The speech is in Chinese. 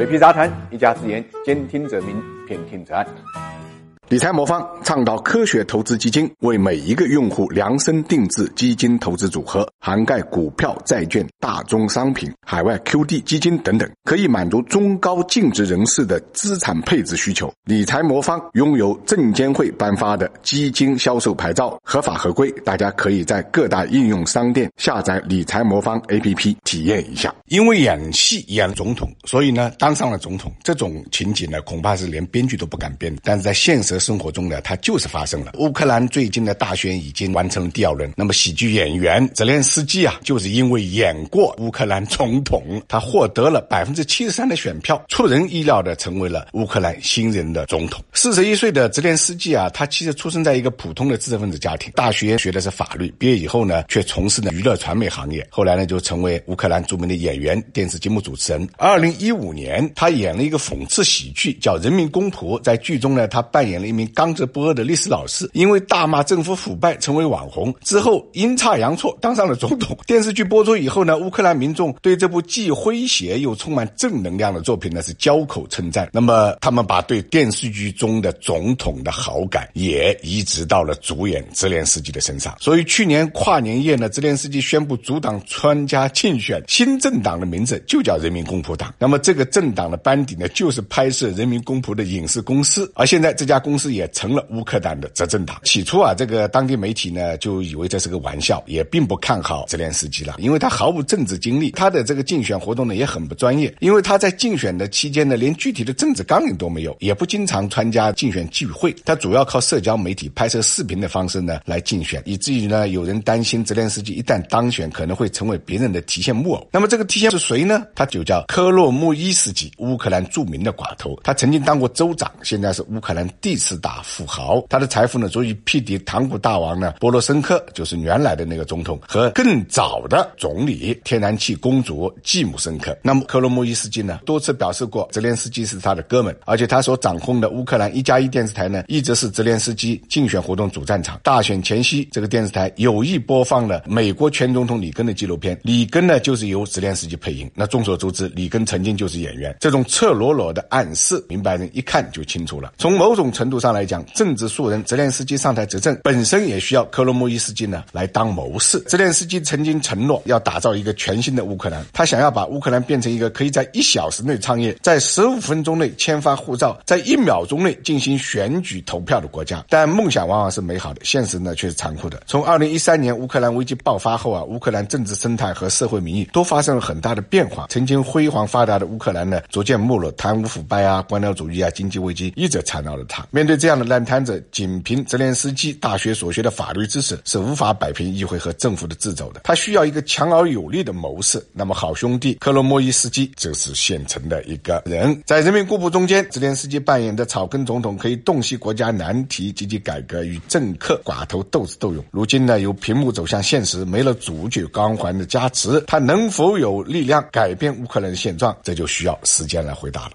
水皮杂谈，一家之言，兼听则明，偏听则暗。理财魔方倡导科学投资基金，为每一个用户量身定制基金投资组合，涵盖股票、债券、大宗商品、海外 QD 基金等等，可以满足中高净值人士的资产配置需求。理财魔方拥有证监会颁发的基金销售牌照，合法合规。大家可以在各大应用商店下载理财魔方 APP 体验一下。因为演戏演总统，所以呢当上了总统。这种情景呢，恐怕是连编剧都不敢编。但是在现实。生活中呢，它就是发生了。乌克兰最近的大选已经完成了第二轮。那么，喜剧演员泽连斯基啊，就是因为演过乌克兰总统，他获得了百分之七十三的选票，出人意料的成为了乌克兰新任的总统。四十一岁的泽连斯基啊，他其实出生在一个普通的知识分子家庭，大学学的是法律，毕业以后呢，却从事了娱乐传媒行业。后来呢，就成为乌克兰著名的演员、电视节目主持人。二零一五年，他演了一个讽刺喜剧，叫《人民公仆》。在剧中呢，他扮演了一名刚直不阿的历史老师，因为大骂政府腐败，成为网红。之后阴差阳错当上了总统。电视剧播出以后呢，乌克兰民众对这部既诙谐又充满正能量的作品呢是交口称赞。那么他们把对电视剧中的总统的好感也移植到了主演泽连斯基的身上。所以去年跨年夜呢，泽连斯基宣布阻挡参加竞选新政党的名字就叫人民公仆党。那么这个政党的班底呢，就是拍摄人民公仆的影视公司。而现在这家公司也。成了乌克兰的执政党。起初啊，这个当地媒体呢就以为这是个玩笑，也并不看好好泽连斯基了，因为他毫无政治经历，他的这个竞选活动呢也很不专业，因为他在竞选的期间呢连具体的政治纲领都没有，也不经常参加竞选聚会，他主要靠社交媒体拍摄视频的方式呢来竞选，以至于呢有人担心泽连斯基一旦当选可能会成为别人的提线木偶。那么这个提线是谁呢？他就叫科洛穆伊斯基，乌克兰著名的寡头，他曾经当过州长，现在是乌克兰第四大。富豪，他的财富呢足以匹敌唐古大王呢波罗申科，就是原来的那个总统和更早的总理天然气公主季姆申科。那么克罗莫伊斯基呢多次表示过，泽连斯基是他的哥们，而且他所掌控的乌克兰一加一电视台呢一直是泽连斯基竞选活动主战场。大选前夕，这个电视台有意播放了美国前总统里根的纪录片，里根呢就是由泽连斯基配音。那众所周知，里根曾经就是演员，这种赤裸裸的暗示，明白人一看就清楚了。从某种程度上来讲。政治素人泽连斯基上台执政，本身也需要克罗莫伊斯基呢来当谋士。泽连斯基曾经承诺要打造一个全新的乌克兰，他想要把乌克兰变成一个可以在一小时内创业，在十五分钟内签发护照，在一秒钟内进行选举投票的国家。但梦想往往是美好的，现实呢却是残酷的。从二零一三年乌克兰危机爆发后啊，乌克兰政治生态和社会民意都发生了很大的变化。曾经辉煌发达的乌克兰呢，逐渐没落，贪污腐败啊，官僚主义啊，经济危机一直缠绕着他。面对这样的烂。摊子仅凭泽连斯基大学所学的法律知识是无法摆平议会和政府的掣肘的，他需要一个强而有力的谋士。那么好兄弟克罗莫伊斯基就是现成的一个人。在人民公仆中间，泽连斯基扮演的草根总统可以洞悉国家难题、积极改革与政客寡头斗智斗勇。如今呢，由屏幕走向现实，没了主角光环的加持，他能否有力量改变乌克兰的现状？这就需要时间来回答了。